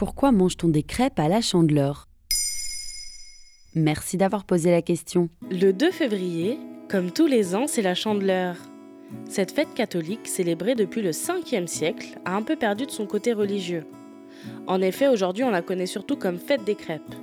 Pourquoi mange-t-on des crêpes à la chandeleur? Merci d'avoir posé la question. Le 2 février, comme tous les ans, c'est la chandeleur. Cette fête catholique, célébrée depuis le 5e siècle, a un peu perdu de son côté religieux. En effet, aujourd'hui, on la connaît surtout comme fête des crêpes.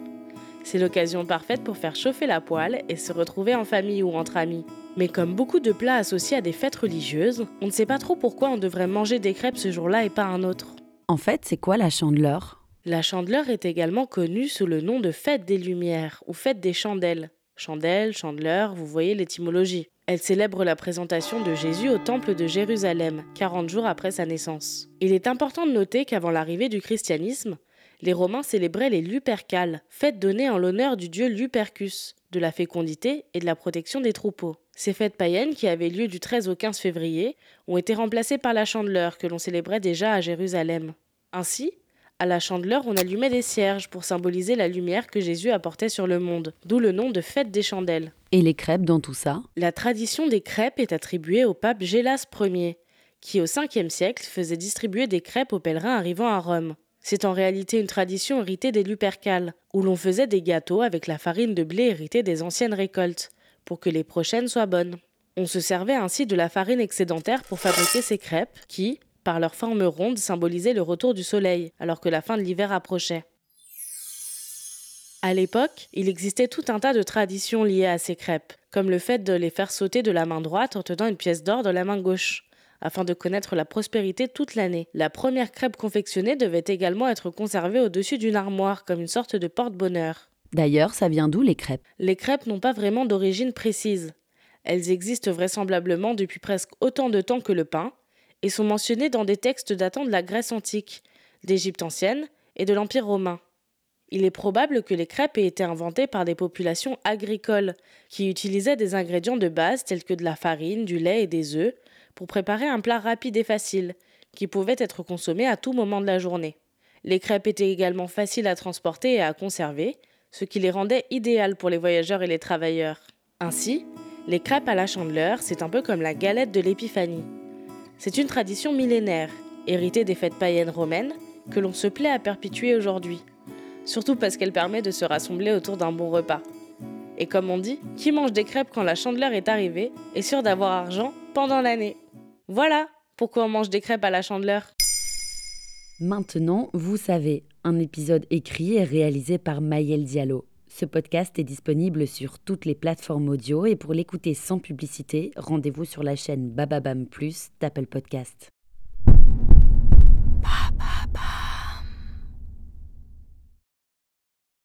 C'est l'occasion parfaite pour faire chauffer la poêle et se retrouver en famille ou entre amis. Mais comme beaucoup de plats associés à des fêtes religieuses, on ne sait pas trop pourquoi on devrait manger des crêpes ce jour-là et pas un autre. En fait, c'est quoi la chandeleur? La chandeleur est également connue sous le nom de fête des Lumières ou fête des chandelles. Chandelle, chandeleur, vous voyez l'étymologie. Elle célèbre la présentation de Jésus au temple de Jérusalem, 40 jours après sa naissance. Il est important de noter qu'avant l'arrivée du christianisme, les Romains célébraient les Lupercales, fêtes données en l'honneur du dieu Lupercus, de la fécondité et de la protection des troupeaux. Ces fêtes païennes, qui avaient lieu du 13 au 15 février, ont été remplacées par la chandeleur que l'on célébrait déjà à Jérusalem. Ainsi, à la chandeleur, on allumait des cierges pour symboliser la lumière que Jésus apportait sur le monde, d'où le nom de fête des chandelles. Et les crêpes dans tout ça? La tradition des crêpes est attribuée au pape Gélas Ier, qui au 5e siècle faisait distribuer des crêpes aux pèlerins arrivant à Rome. C'est en réalité une tradition héritée des Lupercales, où l'on faisait des gâteaux avec la farine de blé héritée des anciennes récoltes, pour que les prochaines soient bonnes. On se servait ainsi de la farine excédentaire pour fabriquer ces crêpes, qui, par leur forme ronde, symbolisaient le retour du soleil, alors que la fin de l'hiver approchait. À l'époque, il existait tout un tas de traditions liées à ces crêpes, comme le fait de les faire sauter de la main droite en tenant une pièce d'or de la main gauche afin de connaître la prospérité toute l'année. La première crêpe confectionnée devait également être conservée au-dessus d'une armoire, comme une sorte de porte-bonheur. D'ailleurs, ça vient d'où les crêpes? Les crêpes n'ont pas vraiment d'origine précise. Elles existent vraisemblablement depuis presque autant de temps que le pain, et sont mentionnées dans des textes datant de la Grèce antique, d'Égypte ancienne et de l'Empire romain. Il est probable que les crêpes aient été inventées par des populations agricoles qui utilisaient des ingrédients de base tels que de la farine, du lait et des œufs pour préparer un plat rapide et facile, qui pouvait être consommé à tout moment de la journée. Les crêpes étaient également faciles à transporter et à conserver, ce qui les rendait idéales pour les voyageurs et les travailleurs. Ainsi, les crêpes à la chandeleur, c'est un peu comme la galette de l'épiphanie. C'est une tradition millénaire, héritée des fêtes païennes romaines, que l'on se plaît à perpétuer aujourd'hui, surtout parce qu'elle permet de se rassembler autour d'un bon repas. Et comme on dit, qui mange des crêpes quand la chandeleur est arrivée est sûr d'avoir argent pendant l'année. Voilà pourquoi on mange des crêpes à la chandeleur. Maintenant, vous savez, un épisode écrit et réalisé par Maël Diallo. Ce podcast est disponible sur toutes les plateformes audio et pour l'écouter sans publicité, rendez-vous sur la chaîne Bababam Plus d'Apple Podcast.